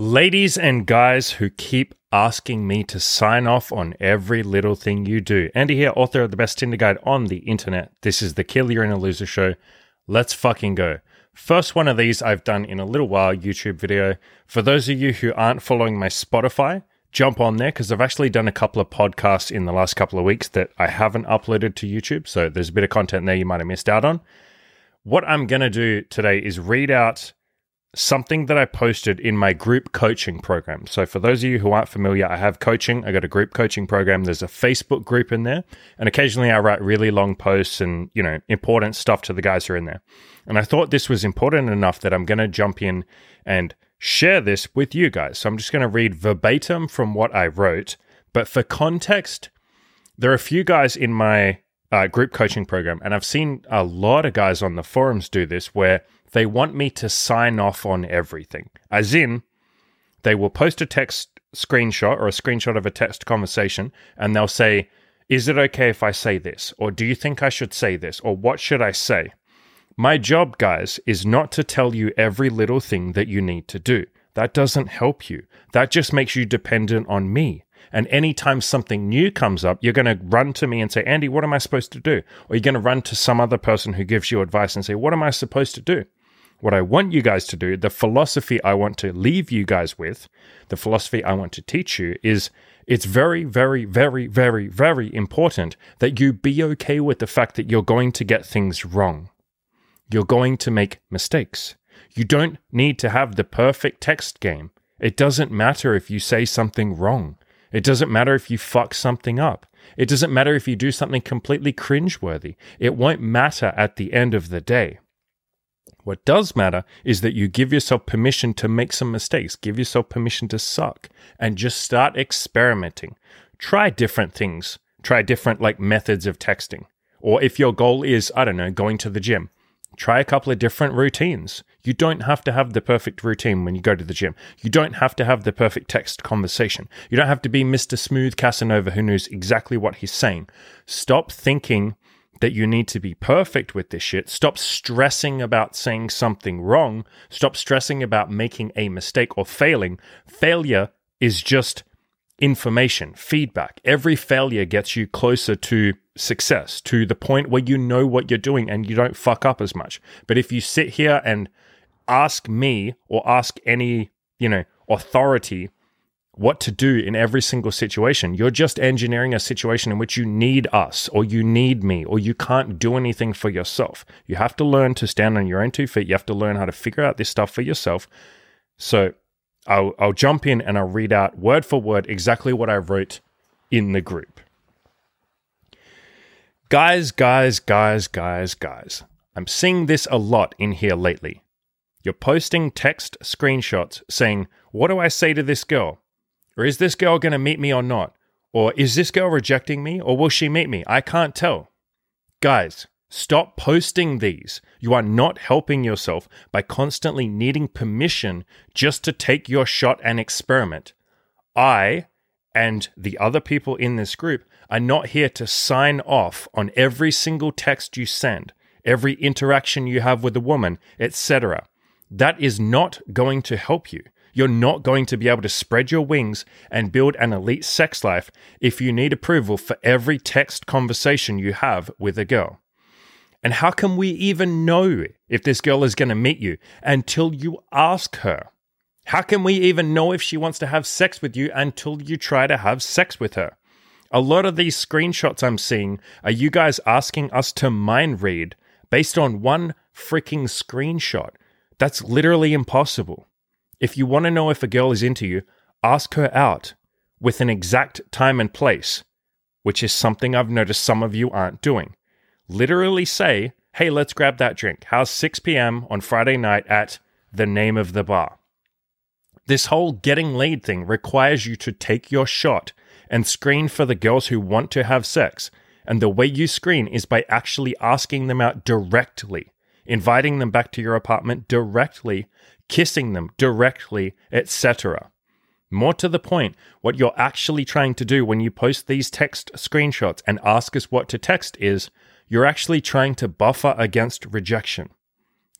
Ladies and guys who keep asking me to sign off on every little thing you do. Andy here, author of the best Tinder guide on the internet. This is the Kill Your Inner Loser show. Let's fucking go. First one of these I've done in a little while YouTube video. For those of you who aren't following my Spotify, jump on there because I've actually done a couple of podcasts in the last couple of weeks that I haven't uploaded to YouTube. So there's a bit of content there you might have missed out on. What I'm going to do today is read out something that I posted in my group coaching program. So, for those of you who aren't familiar, I have coaching. I got a group coaching program. There's a Facebook group in there, and occasionally I write really long posts and you know important stuff to the guys who are in there. And I thought this was important enough that I'm going to jump in and share this with you guys. So I'm just going to read verbatim from what I wrote, but for context, there are a few guys in my uh, group coaching program, and I've seen a lot of guys on the forums do this where they want me to sign off on everything. As in, they will post a text screenshot or a screenshot of a text conversation and they'll say, Is it okay if I say this? Or do you think I should say this? Or what should I say? My job, guys, is not to tell you every little thing that you need to do. That doesn't help you. That just makes you dependent on me. And anytime something new comes up, you're going to run to me and say, Andy, what am I supposed to do? Or you're going to run to some other person who gives you advice and say, What am I supposed to do? What I want you guys to do, the philosophy I want to leave you guys with, the philosophy I want to teach you is it's very, very, very, very, very important that you be okay with the fact that you're going to get things wrong. You're going to make mistakes. You don't need to have the perfect text game. It doesn't matter if you say something wrong. It doesn't matter if you fuck something up. It doesn't matter if you do something completely cringeworthy. It won't matter at the end of the day. What does matter is that you give yourself permission to make some mistakes, give yourself permission to suck, and just start experimenting. Try different things, try different like methods of texting. Or if your goal is, I don't know, going to the gym, try a couple of different routines. You don't have to have the perfect routine when you go to the gym. You don't have to have the perfect text conversation. You don't have to be Mr. Smooth Casanova who knows exactly what he's saying. Stop thinking that you need to be perfect with this shit. Stop stressing about saying something wrong. Stop stressing about making a mistake or failing. Failure is just information, feedback. Every failure gets you closer to success, to the point where you know what you're doing and you don't fuck up as much. But if you sit here and ask me or ask any, you know, authority what to do in every single situation. You're just engineering a situation in which you need us or you need me or you can't do anything for yourself. You have to learn to stand on your own two feet. You have to learn how to figure out this stuff for yourself. So I'll, I'll jump in and I'll read out word for word exactly what I wrote in the group. Guys, guys, guys, guys, guys. I'm seeing this a lot in here lately. You're posting text screenshots saying, What do I say to this girl? Or is this girl going to meet me or not? Or is this girl rejecting me or will she meet me? I can't tell. Guys, stop posting these. You are not helping yourself by constantly needing permission just to take your shot and experiment. I and the other people in this group are not here to sign off on every single text you send, every interaction you have with a woman, etc. That is not going to help you. You're not going to be able to spread your wings and build an elite sex life if you need approval for every text conversation you have with a girl. And how can we even know if this girl is going to meet you until you ask her? How can we even know if she wants to have sex with you until you try to have sex with her? A lot of these screenshots I'm seeing are you guys asking us to mind read based on one freaking screenshot. That's literally impossible. If you want to know if a girl is into you, ask her out with an exact time and place, which is something I've noticed some of you aren't doing. Literally say, hey, let's grab that drink. How's 6 p.m. on Friday night at the name of the bar? This whole getting laid thing requires you to take your shot and screen for the girls who want to have sex. And the way you screen is by actually asking them out directly, inviting them back to your apartment directly, kissing them directly, etc. More to the point, what you're actually trying to do when you post these text screenshots and ask us what to text is you're actually trying to buffer against rejection.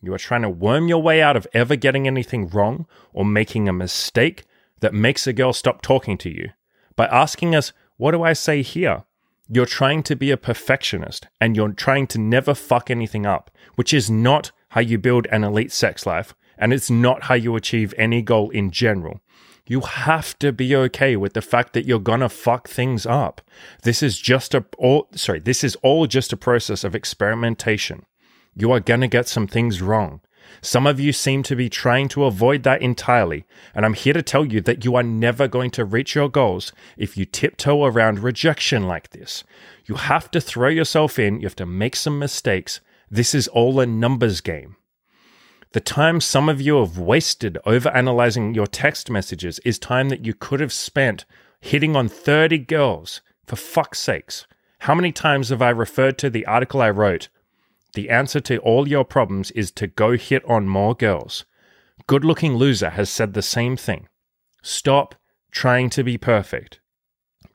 You are trying to worm your way out of ever getting anything wrong or making a mistake that makes a girl stop talking to you by asking us, What do I say here? You're trying to be a perfectionist and you're trying to never fuck anything up, which is not how you build an elite sex life and it's not how you achieve any goal in general. You have to be okay with the fact that you're gonna fuck things up. This is just a all sorry, this is all just a process of experimentation. You are gonna get some things wrong. Some of you seem to be trying to avoid that entirely, and I'm here to tell you that you are never going to reach your goals if you tiptoe around rejection like this. You have to throw yourself in, you have to make some mistakes. This is all a numbers game. The time some of you have wasted over analyzing your text messages is time that you could have spent hitting on 30 girls. For fuck's sakes. How many times have I referred to the article I wrote the answer to all your problems is to go hit on more girls. Good looking loser has said the same thing. Stop trying to be perfect.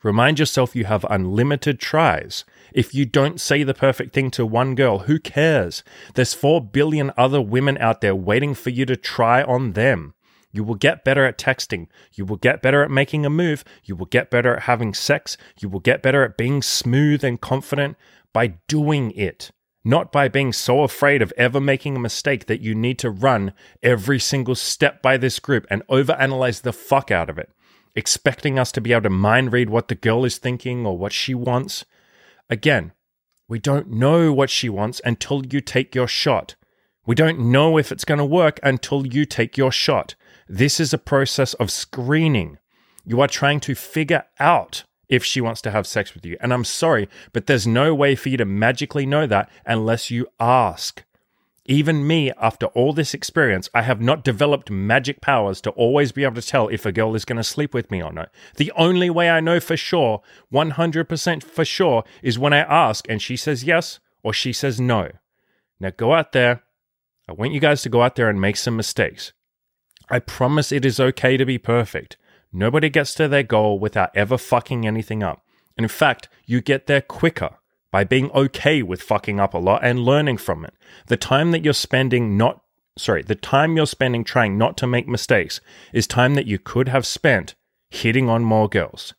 Remind yourself you have unlimited tries. If you don't say the perfect thing to one girl, who cares? There's 4 billion other women out there waiting for you to try on them. You will get better at texting. You will get better at making a move. You will get better at having sex. You will get better at being smooth and confident by doing it not by being so afraid of ever making a mistake that you need to run every single step by this group and overanalyze the fuck out of it, expecting us to be able to mind read what the girl is thinking or what she wants. Again, we don't know what she wants until you take your shot. We don't know if it's going to work until you take your shot. This is a process of screening. You are trying to figure out if she wants to have sex with you. And I'm sorry, but there's no way for you to magically know that unless you ask. Even me, after all this experience, I have not developed magic powers to always be able to tell if a girl is going to sleep with me or not. The only way I know for sure, 100% for sure, is when I ask and she says yes or she says no. Now go out there. I want you guys to go out there and make some mistakes. I promise it is okay to be perfect. Nobody gets to their goal without ever fucking anything up. And in fact, you get there quicker by being okay with fucking up a lot and learning from it. The time that you're spending not sorry, the time you're spending trying not to make mistakes is time that you could have spent hitting on more girls.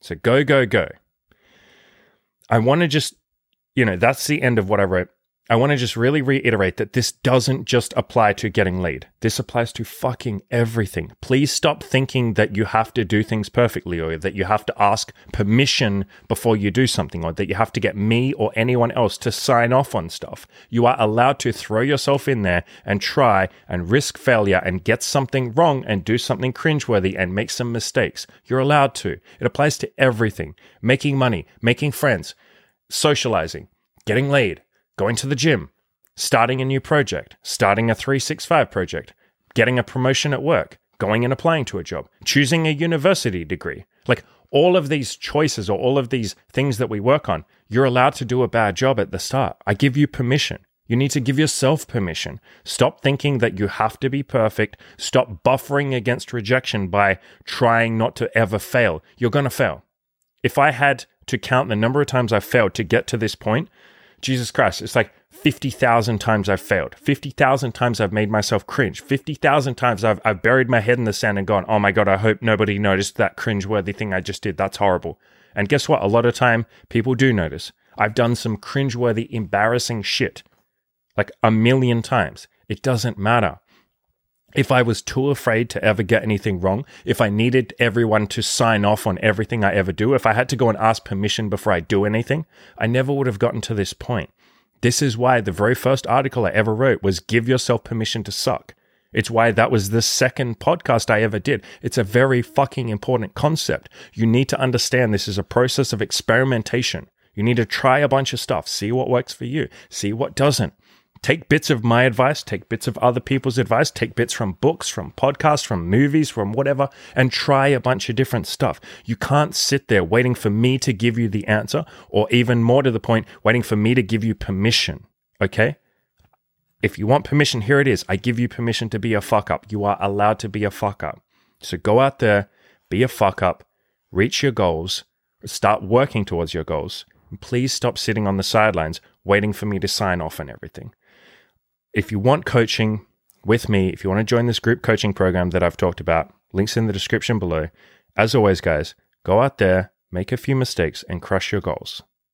So go, go, go. I want to just, you know, that's the end of what I wrote. I want to just really reiterate that this doesn't just apply to getting laid. This applies to fucking everything. Please stop thinking that you have to do things perfectly or that you have to ask permission before you do something or that you have to get me or anyone else to sign off on stuff. You are allowed to throw yourself in there and try and risk failure and get something wrong and do something cringeworthy and make some mistakes. You're allowed to. It applies to everything making money, making friends, socializing, getting laid going to the gym, starting a new project, starting a 365 project, getting a promotion at work, going and applying to a job, choosing a university degree. Like all of these choices or all of these things that we work on, you're allowed to do a bad job at the start. I give you permission. You need to give yourself permission. Stop thinking that you have to be perfect. Stop buffering against rejection by trying not to ever fail. You're going to fail. If I had to count the number of times I failed to get to this point, Jesus Christ, it's like 50,000 times I've failed. 50,000 times I've made myself cringe. 50,000 times I've, I've buried my head in the sand and gone, oh my God, I hope nobody noticed that cringe-worthy thing I just did. That's horrible. And guess what? A lot of time people do notice. I've done some cringe-worthy, embarrassing shit like a million times. It doesn't matter. If I was too afraid to ever get anything wrong, if I needed everyone to sign off on everything I ever do, if I had to go and ask permission before I do anything, I never would have gotten to this point. This is why the very first article I ever wrote was Give Yourself Permission to Suck. It's why that was the second podcast I ever did. It's a very fucking important concept. You need to understand this is a process of experimentation. You need to try a bunch of stuff, see what works for you, see what doesn't. Take bits of my advice, take bits of other people's advice, take bits from books, from podcasts, from movies, from whatever, and try a bunch of different stuff. You can't sit there waiting for me to give you the answer, or even more to the point, waiting for me to give you permission. Okay? If you want permission, here it is. I give you permission to be a fuck up. You are allowed to be a fuck up. So go out there, be a fuck up, reach your goals, start working towards your goals. Please stop sitting on the sidelines waiting for me to sign off on everything if you want coaching with me, if you want to join this group coaching program that I've talked about, links in the description below. As always, guys, go out there, make a few mistakes, and crush your goals.